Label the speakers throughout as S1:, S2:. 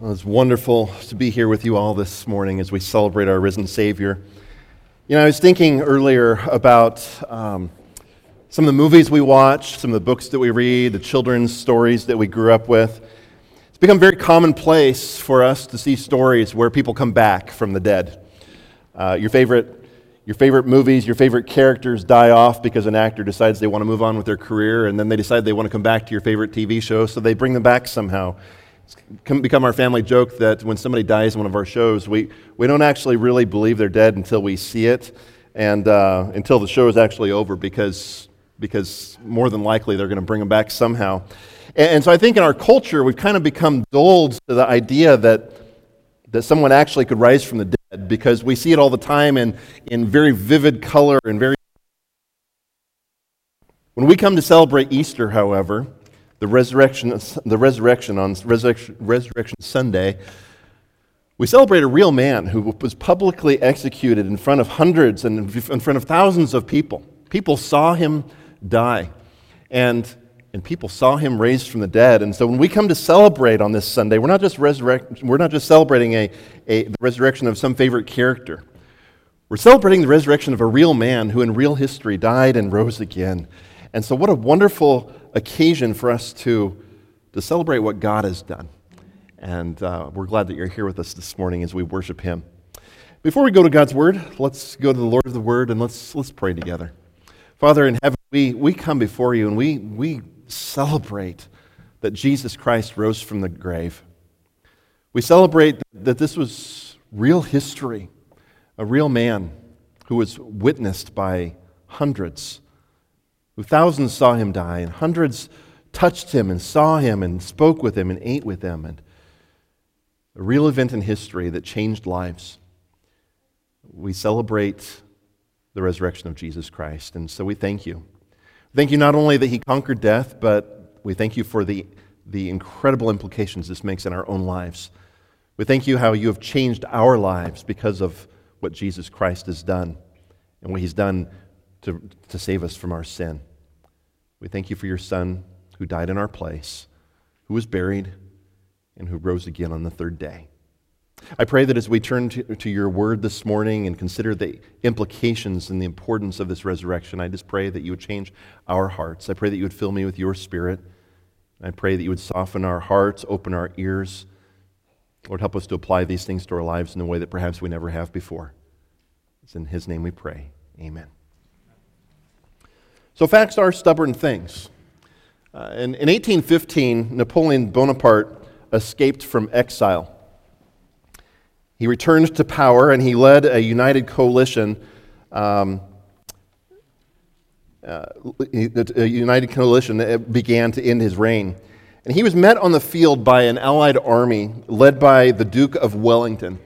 S1: Well, it's wonderful to be here with you all this morning as we celebrate our risen Savior. You know, I was thinking earlier about um, some of the movies we watch, some of the books that we read, the children's stories that we grew up with. It's become very commonplace for us to see stories where people come back from the dead. Uh, your favorite your favorite movies, your favorite characters die off because an actor decides they want to move on with their career, and then they decide they want to come back to your favorite TV show, so they bring them back somehow. It's become our family joke that when somebody dies in one of our shows, we, we don't actually really believe they're dead until we see it and uh, until the show is actually over because, because more than likely they're going to bring them back somehow. And, and so I think in our culture, we've kind of become dulled to the idea that, that someone actually could rise from the dead because we see it all the time in, in very vivid color and very. When we come to celebrate Easter, however, the resurrection, the resurrection on resurrection, resurrection Sunday, we celebrate a real man who was publicly executed in front of hundreds and in front of thousands of people. People saw him die, and, and people saw him raised from the dead. And so when we come to celebrate on this Sunday, we're not just, resurrect, we're not just celebrating a, a, the resurrection of some favorite character. We're celebrating the resurrection of a real man who in real history died and rose again. And so, what a wonderful occasion for us to, to celebrate what God has done. And uh, we're glad that you're here with us this morning as we worship Him. Before we go to God's Word, let's go to the Lord of the Word and let's, let's pray together. Father in heaven, we, we come before you and we, we celebrate that Jesus Christ rose from the grave. We celebrate that this was real history, a real man who was witnessed by hundreds Thousands saw him die, and hundreds touched him and saw him and spoke with him and ate with him. And a real event in history that changed lives. We celebrate the resurrection of Jesus Christ. And so we thank you. Thank you not only that he conquered death, but we thank you for the, the incredible implications this makes in our own lives. We thank you how you have changed our lives because of what Jesus Christ has done and what he's done to, to save us from our sin. We thank you for your Son who died in our place, who was buried, and who rose again on the third day. I pray that as we turn to, to, your word this morning and consider the implications and the importance of this resurrection, I just pray that you would change our hearts. I pray that you would fill me with your spirit. I pray that you would soften our hearts, open our ears. Lord, help us to apply these things to our lives in a way that perhaps we never have before. It's in his name we pray. Amen. So, facts are stubborn things. Uh, in, in 1815, Napoleon Bonaparte escaped from exile. He returned to power and he led a united coalition. Um, uh, a united coalition that began to end his reign. And he was met on the field by an allied army led by the Duke of Wellington.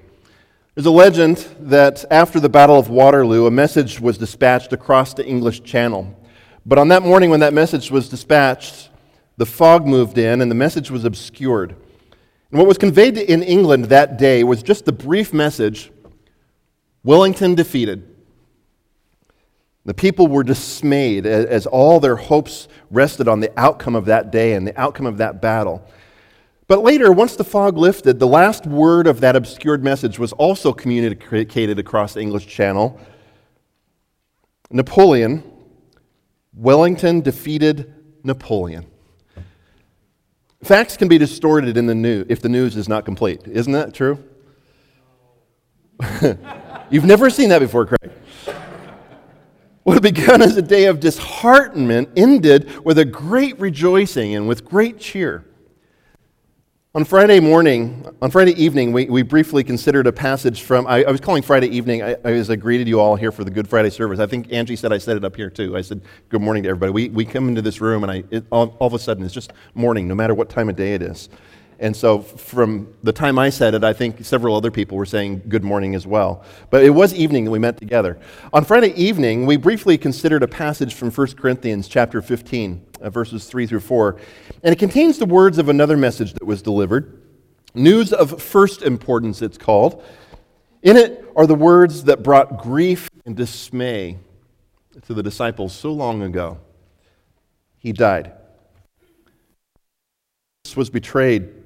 S1: There's a legend that after the Battle of Waterloo, a message was dispatched across the English Channel but on that morning when that message was dispatched, the fog moved in and the message was obscured. And what was conveyed in England that day was just the brief message Wellington defeated. The people were dismayed as all their hopes rested on the outcome of that day and the outcome of that battle. But later, once the fog lifted, the last word of that obscured message was also communicated across the English Channel. Napoleon Wellington defeated Napoleon. Facts can be distorted in the news if the news is not complete. Isn't that true? You've never seen that before, Craig. What had begun as a day of disheartenment ended with a great rejoicing and with great cheer. On Friday morning, on Friday evening, we, we briefly considered a passage from, I, I was calling Friday evening, I, I, as I greeted you all here for the Good Friday service. I think Angie said I said it up here too. I said, Good morning to everybody. We, we come into this room and I, it, all, all of a sudden it's just morning, no matter what time of day it is. And so from the time I said it, I think several other people were saying good morning as well. But it was evening that we met together. On Friday evening, we briefly considered a passage from 1 Corinthians chapter 15, uh, verses 3 through 4. And it contains the words of another message that was delivered. News of first importance, it's called. In it are the words that brought grief and dismay to the disciples so long ago. He died. was betrayed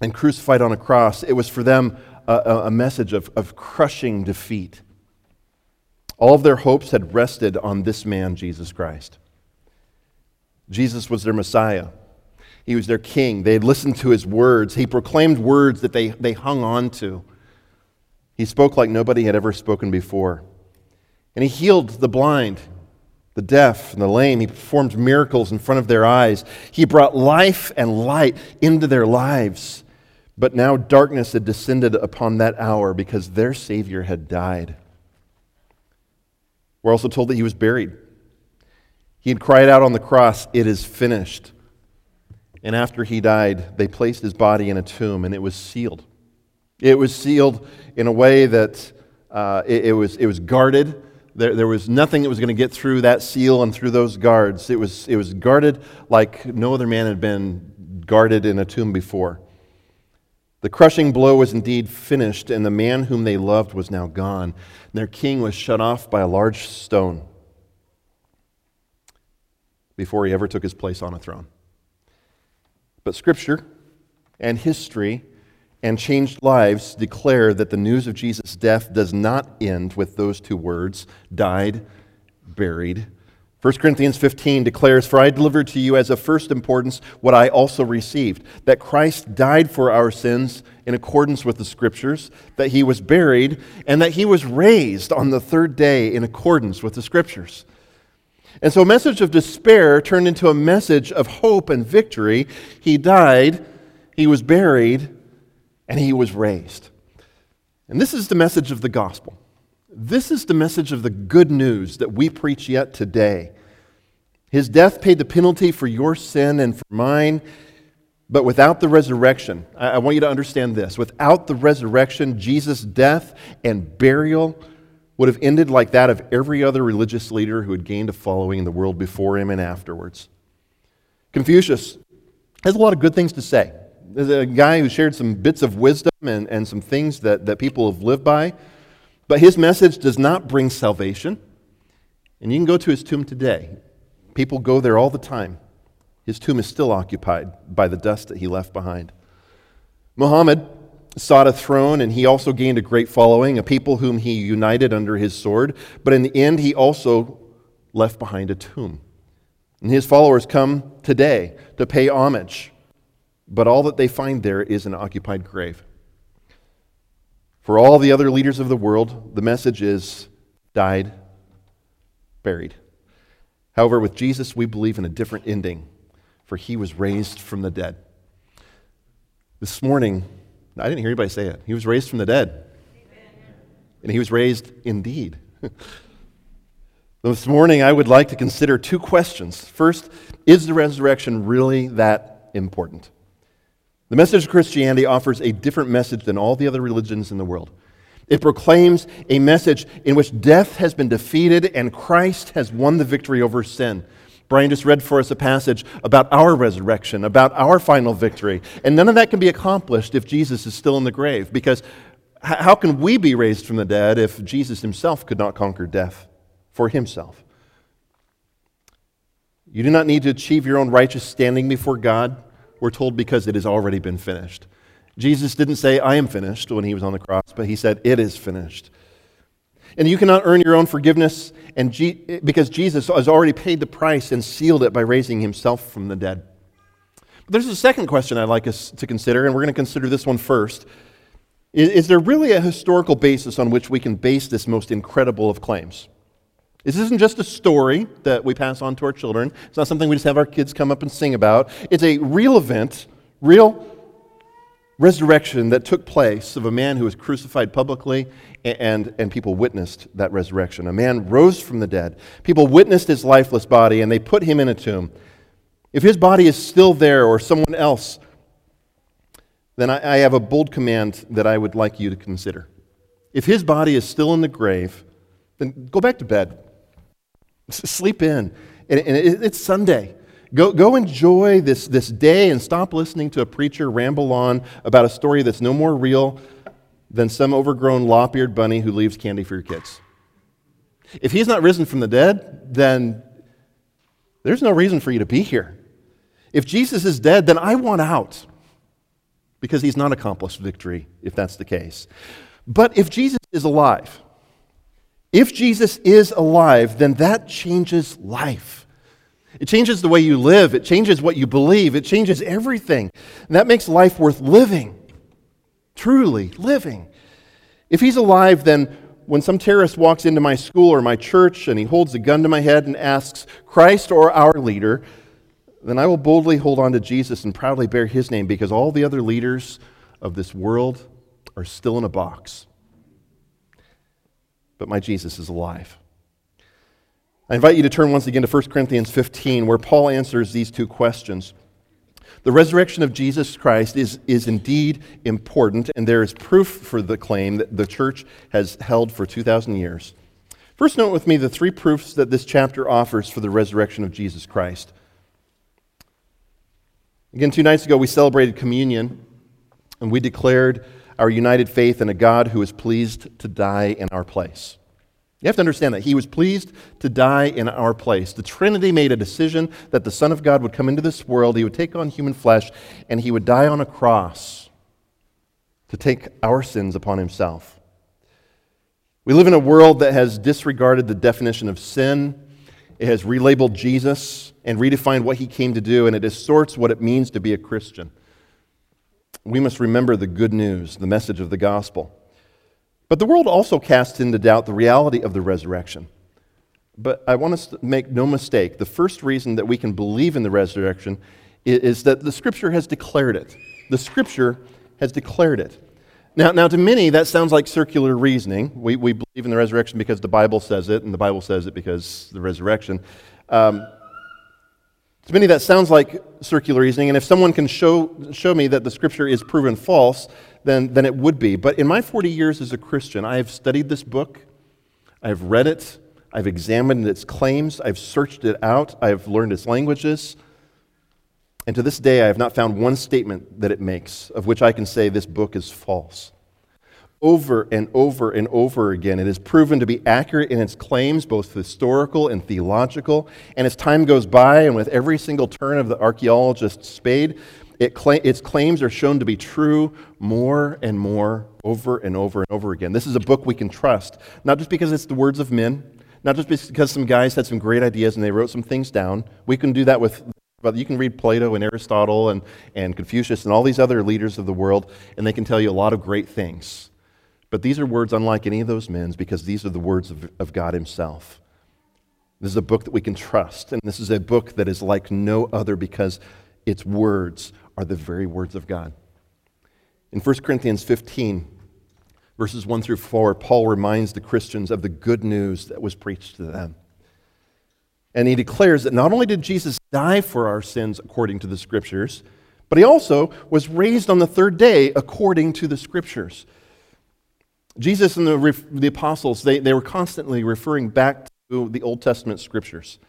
S1: and crucified on a cross, it was for them a, a message of, of crushing defeat. All of their hopes had rested on this man, Jesus Christ. Jesus was their Messiah. He was their king. They had listened to his words. He proclaimed words that they, they hung on to. He spoke like nobody had ever spoken before. And he healed the blind, the deaf, and the lame. He performed miracles in front of their eyes. He brought life and light into their lives. But now darkness had descended upon that hour because their Savior had died. We're also told that he was buried. He had cried out on the cross, It is finished. And after he died, they placed his body in a tomb and it was sealed. It was sealed in a way that uh, it, it, was, it was guarded. There, there was nothing that was going to get through that seal and through those guards. It was, it was guarded like no other man had been guarded in a tomb before. The crushing blow was indeed finished, and the man whom they loved was now gone. Their king was shut off by a large stone before he ever took his place on a throne. But Scripture and history and changed lives declare that the news of Jesus' death does not end with those two words died, buried. 1 Corinthians 15 declares, For I delivered to you as of first importance what I also received that Christ died for our sins in accordance with the Scriptures, that he was buried, and that he was raised on the third day in accordance with the Scriptures. And so a message of despair turned into a message of hope and victory. He died, he was buried, and he was raised. And this is the message of the gospel. This is the message of the good news that we preach yet today. His death paid the penalty for your sin and for mine, but without the resurrection, I want you to understand this. Without the resurrection, Jesus' death and burial would have ended like that of every other religious leader who had gained a following in the world before him and afterwards. Confucius has a lot of good things to say. There's a guy who shared some bits of wisdom and, and some things that, that people have lived by, but his message does not bring salvation. And you can go to his tomb today. People go there all the time. His tomb is still occupied by the dust that he left behind. Muhammad sought a throne, and he also gained a great following, a people whom he united under his sword. But in the end, he also left behind a tomb. And his followers come today to pay homage, but all that they find there is an occupied grave. For all the other leaders of the world, the message is died, buried. However, with Jesus, we believe in a different ending, for he was raised from the dead. This morning, I didn't hear anybody say it. He was raised from the dead. And he was raised indeed. this morning, I would like to consider two questions. First, is the resurrection really that important? The message of Christianity offers a different message than all the other religions in the world. It proclaims a message in which death has been defeated and Christ has won the victory over sin. Brian just read for us a passage about our resurrection, about our final victory. And none of that can be accomplished if Jesus is still in the grave, because how can we be raised from the dead if Jesus himself could not conquer death for himself? You do not need to achieve your own righteous standing before God, we're told, because it has already been finished. Jesus didn't say, I am finished when he was on the cross, but he said, It is finished. And you cannot earn your own forgiveness and because Jesus has already paid the price and sealed it by raising himself from the dead. But there's a second question I'd like us to consider, and we're going to consider this one first. Is, is there really a historical basis on which we can base this most incredible of claims? This isn't just a story that we pass on to our children. It's not something we just have our kids come up and sing about. It's a real event, real resurrection that took place of a man who was crucified publicly and, and people witnessed that resurrection. A man rose from the dead. People witnessed his lifeless body and they put him in a tomb. If his body is still there or someone else, then I, I have a bold command that I would like you to consider. If his body is still in the grave, then go back to bed. Sleep in. And, and it, it's Sunday. Go, go enjoy this, this day and stop listening to a preacher ramble on about a story that's no more real than some overgrown lop eared bunny who leaves candy for your kids. If he's not risen from the dead, then there's no reason for you to be here. If Jesus is dead, then I want out because he's not accomplished victory if that's the case. But if Jesus is alive, if Jesus is alive, then that changes life. It changes the way you live, it changes what you believe, it changes everything. And that makes life worth living, truly living. If he's alive, then when some terrorist walks into my school or my church and he holds a gun to my head and asks, Christ or our leader, then I will boldly hold on to Jesus and proudly bear his name because all the other leaders of this world are still in a box. But my Jesus is alive. I invite you to turn once again to 1 Corinthians 15, where Paul answers these two questions. The resurrection of Jesus Christ is, is indeed important, and there is proof for the claim that the church has held for 2,000 years. First, note with me the three proofs that this chapter offers for the resurrection of Jesus Christ. Again, two nights ago, we celebrated communion, and we declared our united faith in a God who is pleased to die in our place. You have to understand that. He was pleased to die in our place. The Trinity made a decision that the Son of God would come into this world, he would take on human flesh, and he would die on a cross to take our sins upon himself. We live in a world that has disregarded the definition of sin. It has relabeled Jesus and redefined what he came to do, and it distorts what it means to be a Christian. We must remember the good news, the message of the gospel. But the world also casts into doubt the reality of the resurrection. But I want us to make no mistake the first reason that we can believe in the resurrection is that the Scripture has declared it. The Scripture has declared it. Now, now to many, that sounds like circular reasoning. We, we believe in the resurrection because the Bible says it, and the Bible says it because the resurrection. Um, to many, that sounds like circular reasoning, and if someone can show, show me that the Scripture is proven false, then, then it would be. But in my 40 years as a Christian, I have studied this book, I've read it, I've examined its claims, I've searched it out, I've learned its languages. And to this day, I have not found one statement that it makes of which I can say this book is false. Over and over and over again, it is proven to be accurate in its claims, both historical and theological. And as time goes by, and with every single turn of the archaeologist's spade, it cla- its claims are shown to be true more and more over and over and over again. This is a book we can trust, not just because it's the words of men, not just because some guys had some great ideas and they wrote some things down. We can do that with, but you can read Plato and Aristotle and, and Confucius and all these other leaders of the world, and they can tell you a lot of great things. But these are words unlike any of those men's because these are the words of, of God Himself. This is a book that we can trust, and this is a book that is like no other because its words are the very words of God. In 1 Corinthians 15, verses 1 through 4, Paul reminds the Christians of the good news that was preached to them. And he declares that not only did Jesus die for our sins according to the Scriptures, but he also was raised on the third day according to the Scriptures. Jesus and the, the apostles, they, they were constantly referring back to the Old Testament Scriptures.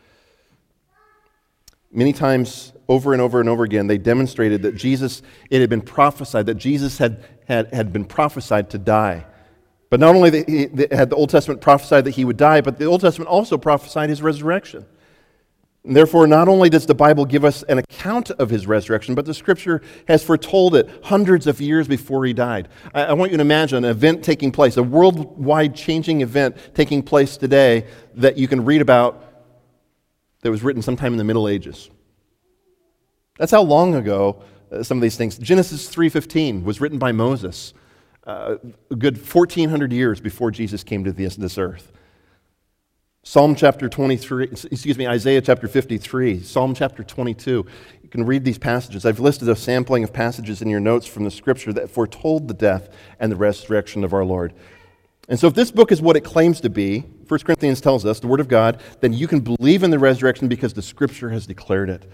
S1: Many times, over and over and over again, they demonstrated that Jesus, it had been prophesied, that Jesus had, had, had been prophesied to die. But not only had the Old Testament prophesied that he would die, but the Old Testament also prophesied his resurrection. Therefore, not only does the Bible give us an account of his resurrection, but the scripture has foretold it hundreds of years before he died. I, I, want you to imagine an event taking place, a worldwide changing event taking place today that you can read about that was written sometime in the Middle Ages. That's how long ago uh, some of these things. Genesis 3:15 was written by Moses, uh, a good 1400 years before Jesus came to this, this earth. Psalm chapter 23, excuse me, Isaiah chapter 53, Psalm chapter 22. You can read these passages. I've listed a sampling of passages in your notes from the scripture that foretold the death and the resurrection of our Lord. And so, if this book is what it claims to be, 1 Corinthians tells us, the Word of God, then you can believe in the resurrection because the Scripture has declared it,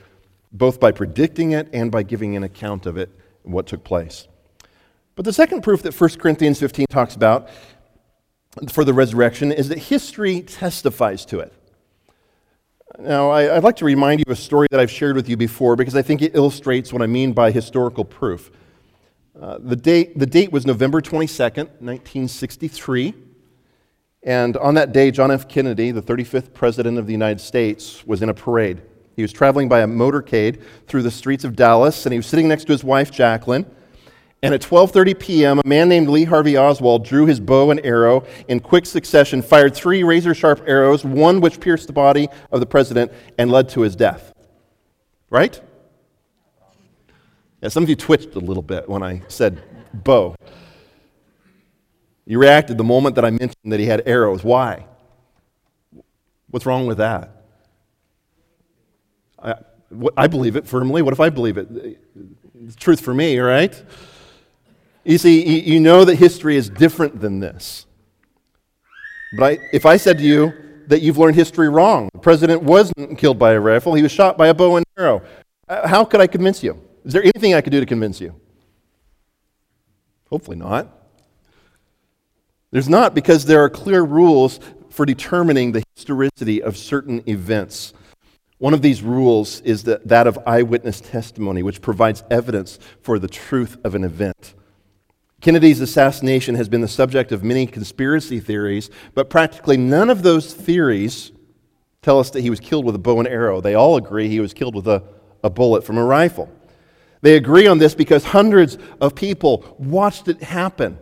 S1: both by predicting it and by giving an account of it and what took place. But the second proof that 1 Corinthians 15 talks about for the resurrection is that history testifies to it. Now, I, would like to remind you of a story that I've shared with you before because I think it illustrates what I mean by historical proof. Uh, the, date, the date was November 22nd, 1963. And on that day, John F. Kennedy, the 35th President of the United States, was in a parade. He was traveling by a motorcade through the streets of Dallas, and he was sitting next to his wife, Jacqueline. And at 12:30 p.m., a man named Lee Harvey Oswald drew his bow and arrow in quick succession, fired three razor-sharp arrows, one which pierced the body of the president and led to his death. Right? Yeah, some of you twitched a little bit when I said bow. You reacted the moment that I mentioned that he had arrows. Why? What's wrong with that? I, I believe it firmly. What if I believe it? It's truth for me, right? You see, you know that history is different than this. But I, if I said to you that you've learned history wrong, the president wasn't killed by a rifle, he was shot by a bow and arrow, uh, how could I convince you? Is there anything I could do to convince you? Hopefully not. There's not because there are clear rules for determining the historicity of certain events. One of these rules is that, that of eyewitness testimony, which provides evidence for the truth of an event. Kennedy's assassination has been the subject of many conspiracy theories, but practically none of those theories tell us that he was killed with a bow and arrow. They all agree he was killed with a, a bullet from a rifle. They agree on this because hundreds of people watched it happen.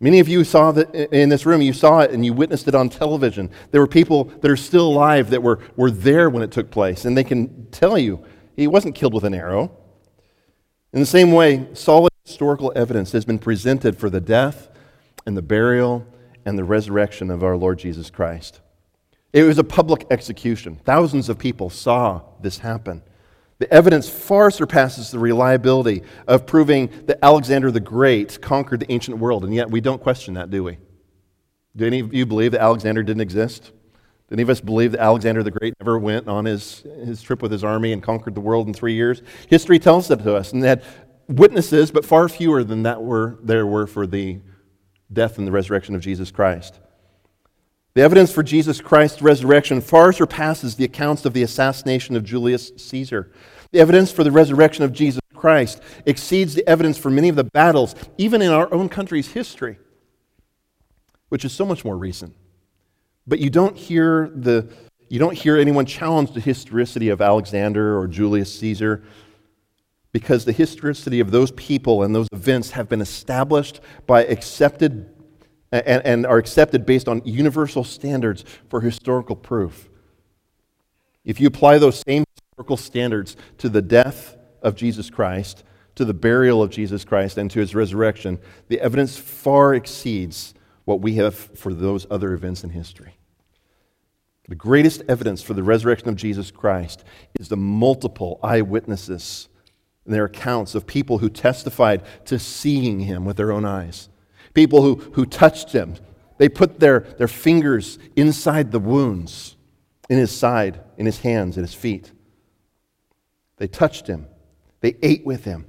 S1: Many of you saw that in this room, you saw it and you witnessed it on television. There were people that are still alive that were, were there when it took place, and they can tell you he wasn't killed with an arrow. In the same way, solid historical evidence has been presented for the death and the burial and the resurrection of our Lord Jesus Christ. It was a public execution. Thousands of people saw this happen. The evidence far surpasses the reliability of proving that Alexander the Great conquered the ancient world, and yet we don't question that, do we? Do any of you believe that Alexander didn't exist? Do any of us believe that Alexander the Great never went on his, his trip with his army and conquered the world in three years? History tells that to us, and that witnesses, but far fewer than that were there were for the death and the resurrection of Jesus Christ. The evidence for Jesus Christ's resurrection far surpasses the accounts of the assassination of Julius Caesar. The evidence for the resurrection of Jesus Christ exceeds the evidence for many of the battles, even in our own country's history, which is so much more recent. But you don't hear, the, you don't hear anyone challenge the historicity of Alexander or Julius Caesar because the historicity of those people and those events have been established by accepted and, and are accepted based on universal standards for historical proof. If you apply those same historical standards to the death of Jesus Christ, to the burial of Jesus Christ, and to his resurrection, the evidence far exceeds what we have for those other events in history. The greatest evidence for the resurrection of Jesus Christ is the multiple eyewitnesses and their accounts of people who testified to seeing him with their own eyys people who, who touched him. They put their, their fingers inside the wounds in his side, in his hands, in his feet. They touched him. They ate with him.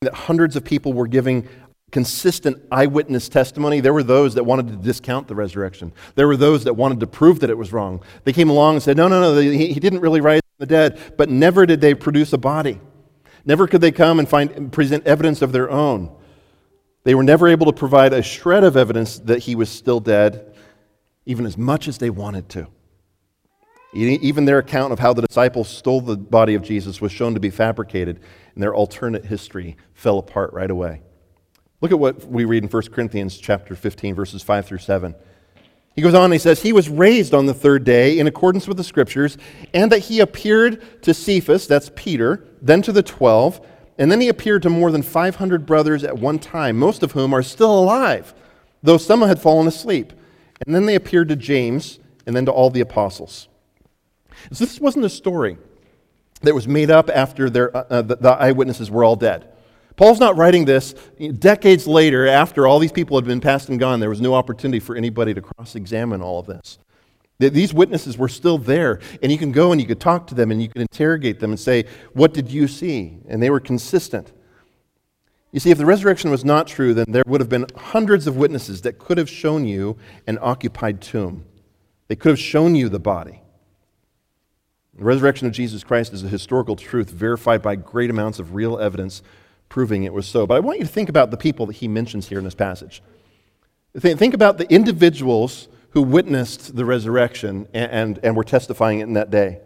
S1: That hundreds of people were giving consistent eyewitness testimony. There were those that wanted to discount the resurrection. There were those that wanted to prove that it was wrong. They came along and said, no, no, no, he, he didn't really rise from the dead, but never did they produce a body. Never could they come and find, present evidence of their own. They were never able to provide a shred of evidence that he was still dead, even as much as they wanted to. Even their account of how the disciples stole the body of Jesus was shown to be fabricated, and their alternate history fell apart right away. Look at what we read in 1 Corinthians chapter 15, verses 5 through 7. He goes on, he says, He was raised on the third day in accordance with the scriptures, and that he appeared to Cephas, that's Peter, then to the twelve. And then he appeared to more than 500 brothers at one time, most of whom are still alive, though some had fallen asleep. And then they appeared to James and then to all the apostles. So this wasn't a story that was made up after their, uh, uh, the, the eyewitnesses were all dead. Paul's not writing this decades later after all these people had been passed and gone. There was no opportunity for anybody to cross examine all of this. These witnesses were still there, and you can go and you could talk to them and you can interrogate them and say, What did you see? And they were consistent. You see, if the resurrection was not true, then there would have been hundreds of witnesses that could have shown you an occupied tomb. They could have shown you the body. The resurrection of Jesus Christ is a historical truth verified by great amounts of real evidence proving it was so. But I want you to think about the people that he mentions here in this passage. Think about the individuals who witnessed the resurrection and, and, and were testifying it in that day.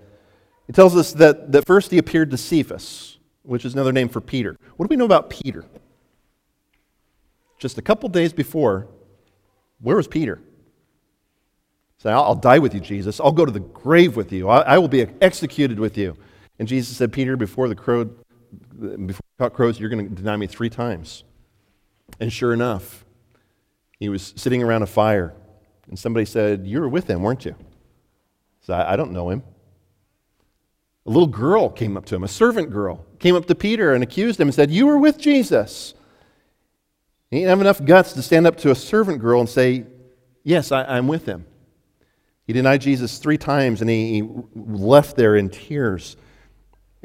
S1: It tells us that, that first he appeared to Cephas. which is another name for Peter. What do we know about Peter? Just a couple days before, where was Peter? Say, I'll, I'll, die with you, Jesus. I'll go to the grave with you. I, I, will be executed with you. And Jesus said, Peter, before the crow, before the crows, you're going to deny me three times. And sure enough, he was sitting around a fire, and somebody said, You were with him, weren't you? So I, I don't know him. A little girl came up to him, a servant girl, came up to Peter and accused him and said, You were with Jesus. He didn't have enough guts to stand up to a servant girl and say, Yes, I, am with him. He denied Jesus three times and he, he left there in tears.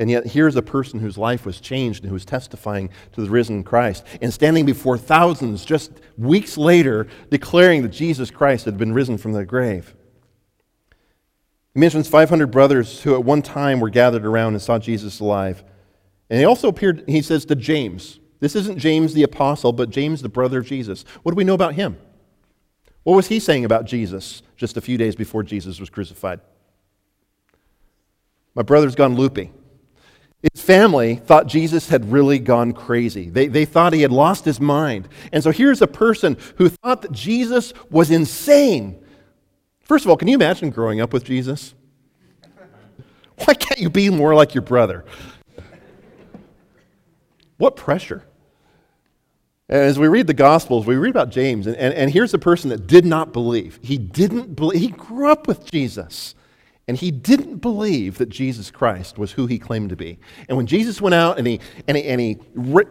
S1: And yet, here's a person whose life was changed and who was testifying to the risen Christ and standing before thousands just weeks later declaring that Jesus Christ had been risen from the grave. He mentions 500 brothers who at one time were gathered around and saw Jesus alive. And he also appeared, he says, to James. This isn't James the apostle, but James the brother of Jesus. What do we know about him? What was he saying about Jesus just a few days before Jesus was crucified? My brother's gone loopy. His family thought Jesus had really gone crazy. They, they thought he had lost his mind. And so here's a person who thought that Jesus was insane. First of all, can you imagine growing up with Jesus? Why can't you be more like your brother? What pressure. As we read the Gospels, we read about James, and, and, and here's a person that did not believe. He didn't believe. He grew up with Jesus, and he didn't believe that Jesus Christ was who he claimed to be. And when Jesus went out and he, and he, and he,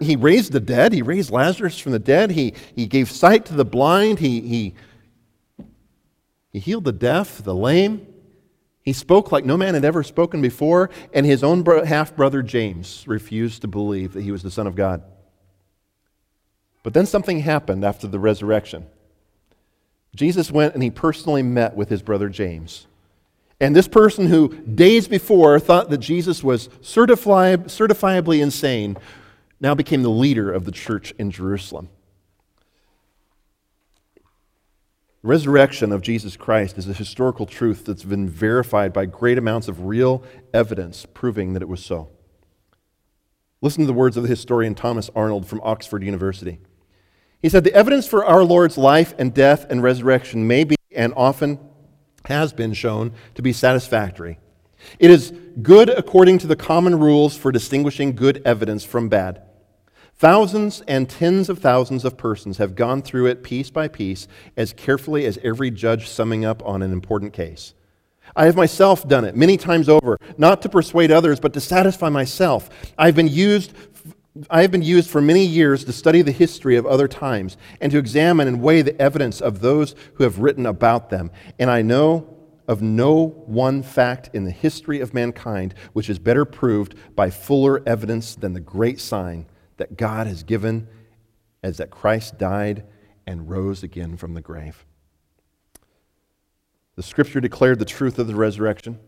S1: he raised the dead, he raised Lazarus from the dead, he, he gave sight to the blind, he, he he healed the deaf, the lame. He spoke like no man had ever spoken before, and his own bro- half brother James refused to believe that he was the Son of God. But then something happened after the resurrection. Jesus went and he personally met with his brother James. And this person who days before thought that Jesus was certifi- certifiably insane now became the leader of the church in Jerusalem. The resurrection of Jesus Christ is a historical truth that's been verified by great amounts of real evidence proving that it was so. Listen to the words of the historian Thomas Arnold from Oxford University. He said, The evidence for our Lord's life and death and resurrection may be and often has been shown to be satisfactory. It is good according to the common rules for distinguishing good evidence from bad. Thousands and tens of thousands of persons have gone through it piece by piece as carefully as every judge summing up on an important case. I have myself done it many times over, not to persuade others, but to satisfy myself. I've been used I have been used for many years to study the history of other times and to examine and weigh the evidence of those who have written about them. And I know of no one fact in the history of mankind which is better proved by fuller evidence than the great sign that God has given as that Christ died and rose again from the grave. The scripture declared the truth of the resurrection.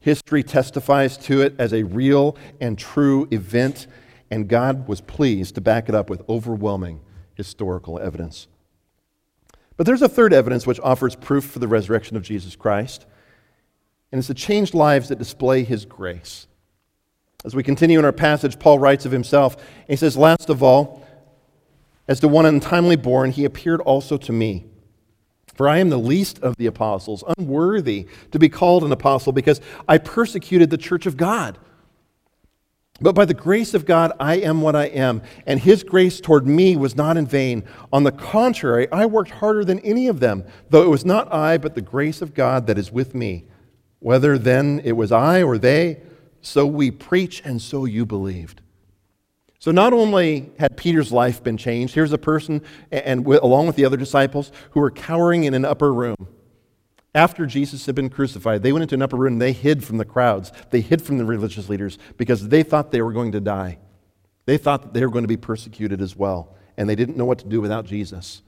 S1: History testifies to it as a real and true event, and God was pleased to back it up with overwhelming historical evidence. But there's a third evidence which offers proof for the resurrection of Jesus Christ, and it's the changed lives that display his grace. As we continue in our passage, Paul writes of himself, he says, Last of all, as to one untimely born, he appeared also to me. For I am the least of the apostles, unworthy to be called an apostle, because I persecuted the church of God. But by the grace of God, I am what I am, and his grace toward me was not in vain. On the contrary, I worked harder than any of them, though it was not I, but the grace of God that is with me. Whether then it was I or they, so we preach, and so you believed. So not only had Peter's life been changed, here's a person, and along with the other disciples, who were cowering in an upper room. After Jesus had been crucified, they went into an upper room and they hid from the crowds. They hid from the religious leaders because they thought they were going to die. They thought that they were going to be persecuted as well, and they didn't know what to do without Jesus.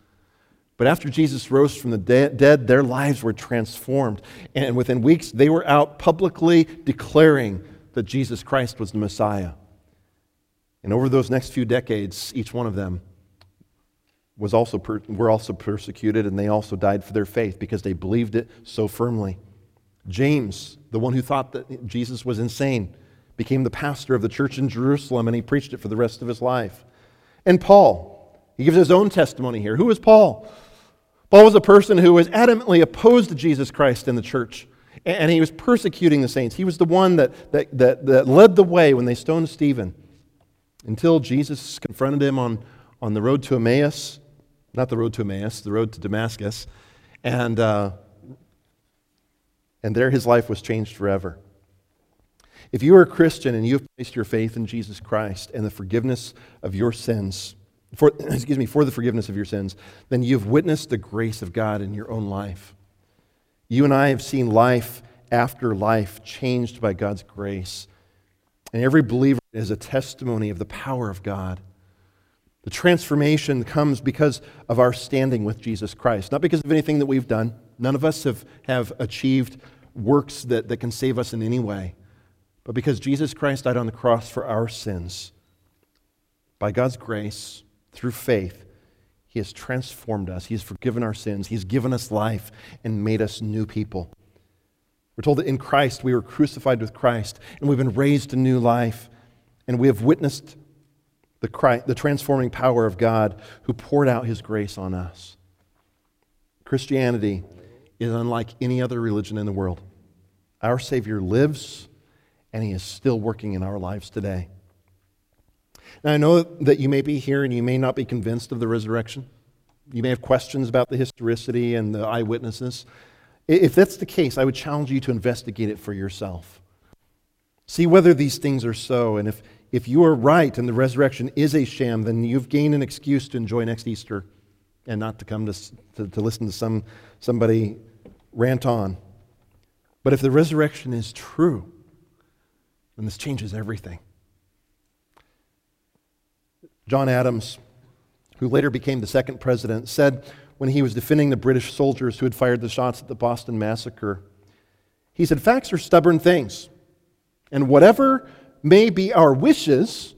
S1: But after Jesus rose from the dead, their lives were transformed. And within weeks, they were out publicly declaring that Jesus Christ was the Messiah. And over those next few decades, each one of them was also per- were also persecuted and they also died for their faith because they believed it so firmly. James, the one who thought that Jesus was insane, became the pastor of the church in Jerusalem, and he preached it for the rest of his life. And Paul, he gives his own testimony here. Who is Paul? Paul was a person who was adamantly opposed to Jesus Christ in the church, and he was persecuting the saints. He was the one that, that, that, that led the way when they stoned Stephen until Jesus confronted him on, on the road to Emmaus, not the road to Emmaus, the road to Damascus, and, uh, and there his life was changed forever. If you are a Christian and you have placed your faith in Jesus Christ and the forgiveness of your sins, for, excuse me, for the forgiveness of your sins, then you've witnessed the grace of God in your own life. You and I have seen life after life changed by God's grace. And every believer is a testimony of the power of God. The transformation comes because of our standing with Jesus Christ, not because of anything that we've done. None of us have, have achieved works that, that can save us in any way, but because Jesus Christ died on the cross for our sins. By God's grace, through faith, He has transformed us. He has forgiven our sins. He's given us life and made us new people. We're told that in Christ we were crucified with Christ and we've been raised to new life. And we have witnessed the, Christ, the transforming power of God who poured out his grace on us. Christianity is unlike any other religion in the world. Our Savior lives and he is still working in our lives today. Now, I know that you may be here and you may not be convinced of the resurrection. You may have questions about the historicity and the eyewitnesses. If that's the case, I would challenge you to investigate it for yourself. See whether these things are so. And if, if you are right and the resurrection is a sham, then you've gained an excuse to enjoy next Easter and not to come to, to, to listen to some, somebody rant on. But if the resurrection is true, then this changes everything. John Adams, who later became the second president, said when he was defending the British soldiers who had fired the shots at the Boston Massacre, he said, Facts are stubborn things. And whatever may be our wishes,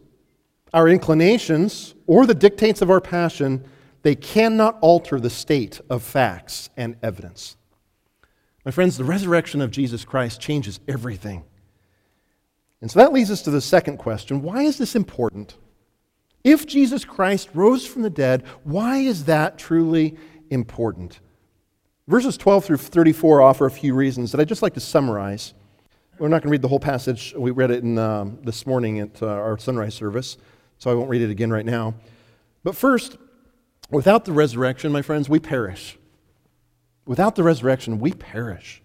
S1: our inclinations, or the dictates of our passion, they cannot alter the state of facts and evidence. My friends, the resurrection of Jesus Christ changes everything. And so that leads us to the second question why is this important? If Jesus Christ rose from the dead, why is that truly important? Verses 12 through 34 offer a few reasons that I'd just like to summarize. We're not going to read the whole passage. We read it in, um, this morning at uh, our sunrise service, so I won't read it again right now. But first, without the resurrection, my friends, we perish. Without the resurrection, we perish.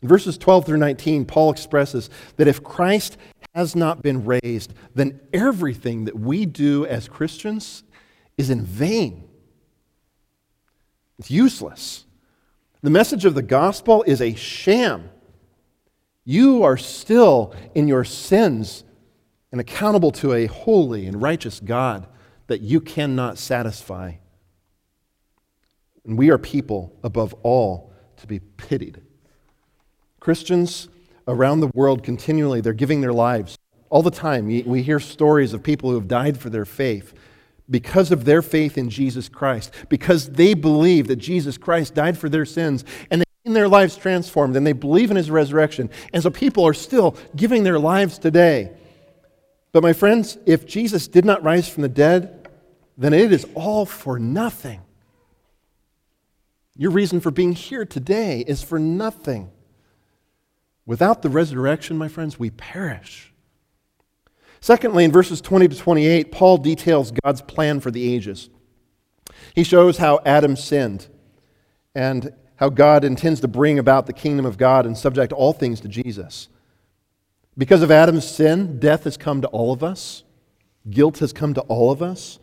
S1: In verses 12 through 19, Paul expresses that if Christ has not been raised, then everything that we do as Christians is in vain. It's useless. The message of the gospel is a sham. You are still in your sins and accountable to a holy and righteous God that you cannot satisfy. And we are people, above all, to be pitied. Christians around the world continually, they're giving their lives. All the time, we hear stories of people who have died for their faith because of their faith in Jesus Christ, because they believe that Jesus Christ died for their sins and they in their lives transformed and they believe in his resurrection. And so people are still giving their lives today. But my friends, if Jesus did not rise from the dead, then it is all for nothing. Your reason for being here today is for nothing. Without the resurrection, my friends, we perish. Secondly, in verses 20 to 28, Paul details God's plan for the ages. He shows how Adam sinned and how God intends to bring about the kingdom of God and subject all things to Jesus. Because of Adam's sin, death has come to all of us, guilt has come to all of us.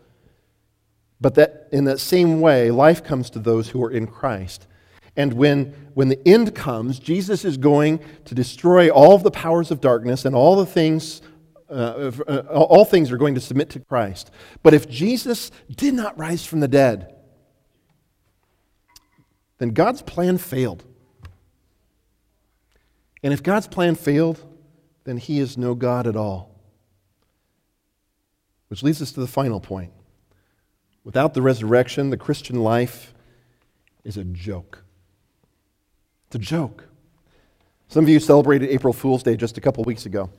S1: But that in that same way, life comes to those who are in Christ. And when, when the end comes, Jesus is going to destroy all of the powers of darkness and all the things, uh, uh, all things are going to submit to Christ. But if Jesus did not rise from the dead, then God's plan failed. And if God's plan failed, then he is no God at all. Which leads us to the final point. Without the resurrection, the Christian life is a joke. It's a joke. Some of you celebrated April Fool's Day just a couple weeks ago.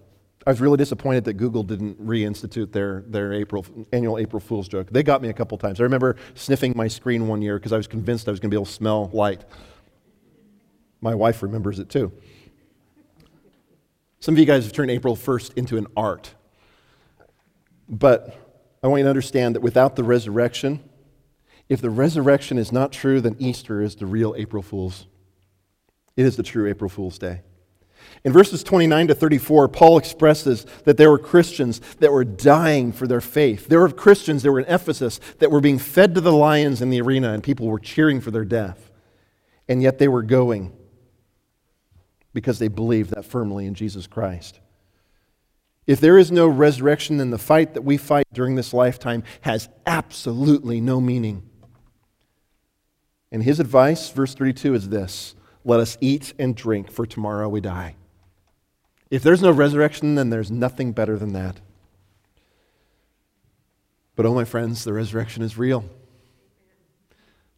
S1: I was really disappointed that Google didn't reinstitute their, their April, annual April Fool's joke. They got me a couple times. I remember sniffing my screen one year because I was convinced I was going to be able to smell light. My wife remembers it too. Some of you guys have turned April 1st into an art. But I want you to understand that without the resurrection, if the resurrection is not true, then Easter is the real April Fool's. It is the true April Fool's Day. In verses 29 to 34, Paul expresses that there were Christians that were dying for their faith. There were Christians that were in Ephesus that were being fed to the lions in the arena, and people were cheering for their death. And yet they were going because they believed that firmly in Jesus Christ. If there is no resurrection, then the fight that we fight during this lifetime has absolutely no meaning. And his advice, verse 32, is this Let us eat and drink, for tomorrow we die. If there's no resurrection, then there's nothing better than that. But, oh, my friends, the resurrection is real.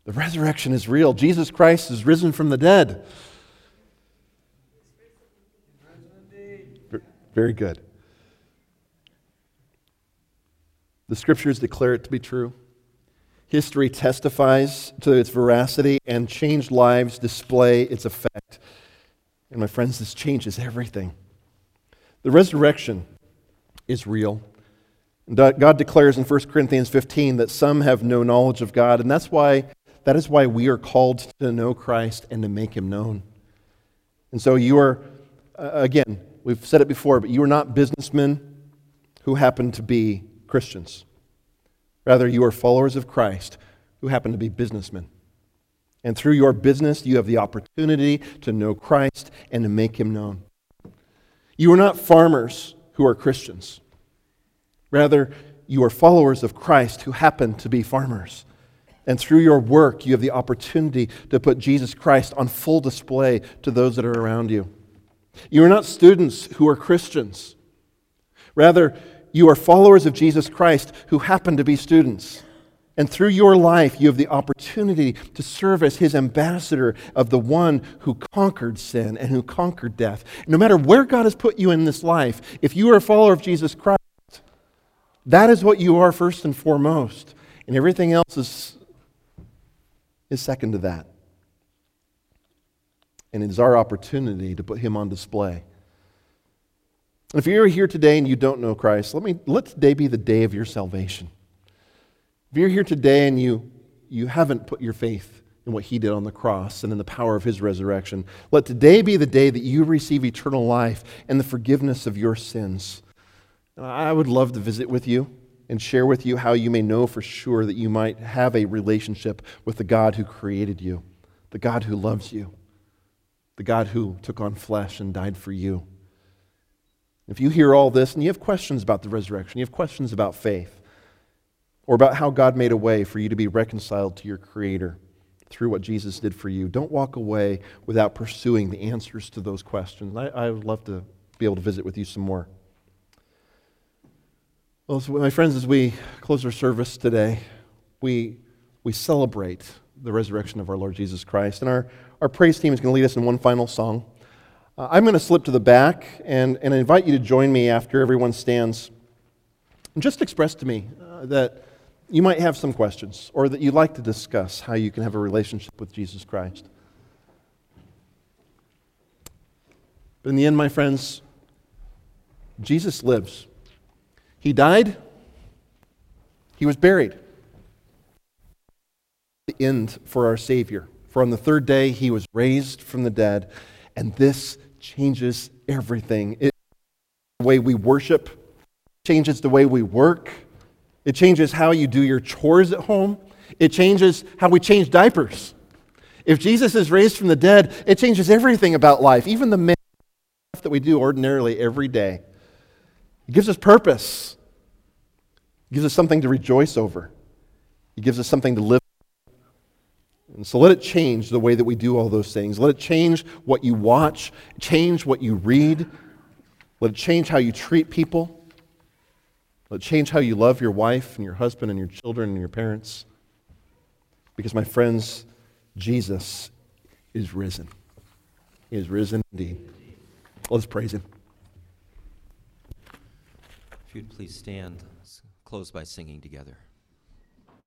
S1: The resurrection is real. Jesus Christ is risen from the dead. Very good. The scriptures declare it to be true. History testifies to its veracity, and changed lives display its effect. And my friends, this changes everything. The resurrection is real. God declares in 1 Corinthians 15 that some have no knowledge of God, and that's why that is why we are called to know Christ and to make him known. And so you are uh, again, we've said it before, but you are not businessmen who happen to be Christians. Rather, you are followers of Christ who happen to be businessmen. And through your business, you have the opportunity to know Christ and to make him known. You are not farmers who are Christians. Rather, you are followers of Christ who happen to be farmers. And through your work, you have the opportunity to put Jesus Christ on full display to those that are around you. You are not students who are Christians. Rather, you are followers of Jesus Christ who happen to be students. And through your life, you have the opportunity to serve as his ambassador of the one who conquered sin and who conquered death. No matter where God has put you in this life, if you are a follower of Jesus Christ, that is what you are first and foremost. And everything else is, is second to that. And it is our opportunity to put him on display. And if you're here today and you don't know Christ, let, me, let today be the day of your salvation. If you're here today and you, you haven't put your faith in what he did on the cross and in the power of his resurrection, let today be the day that you receive eternal life and the forgiveness of your sins. And I would love to visit with you and share with you how you may know for sure that you might have a relationship with the God who created you, the God who loves you, the God who took on flesh and died for you. If you hear all this and you have questions about the resurrection, you have questions about faith, or about how God made a way for you to be reconciled to your Creator through what Jesus did for you, don't walk away without pursuing the answers to those questions. I, I would love to be able to visit with you some more. Well, so my friends, as we close our service today, we, we celebrate the resurrection of our Lord Jesus Christ. And our, our praise team is going to lead us in one final song. Uh, I'm going to slip to the back and, and invite you to join me after everyone stands. And just express to me uh, that you might have some questions or that you'd like to discuss how you can have a relationship with Jesus Christ. But in the end, my friends, Jesus lives. He died, he was buried. The end for our Savior. For on the third day, he was raised from the dead and this changes everything. It the way we worship, changes the way we work, it changes how you do your chores at home, it changes how we change diapers. If Jesus is raised from the dead, it changes everything about life, even the stuff that we do ordinarily every day. It gives us purpose. It gives us something to rejoice over. It gives us something to live and so let it change the way that we do all those things. Let it change what you watch, change what you read. Let it change how you treat people. Let it change how you love your wife and your husband and your children and your parents. Because, my friends, Jesus is risen. He is risen indeed. Let's praise him.
S2: If you'd please stand, s- close by singing together.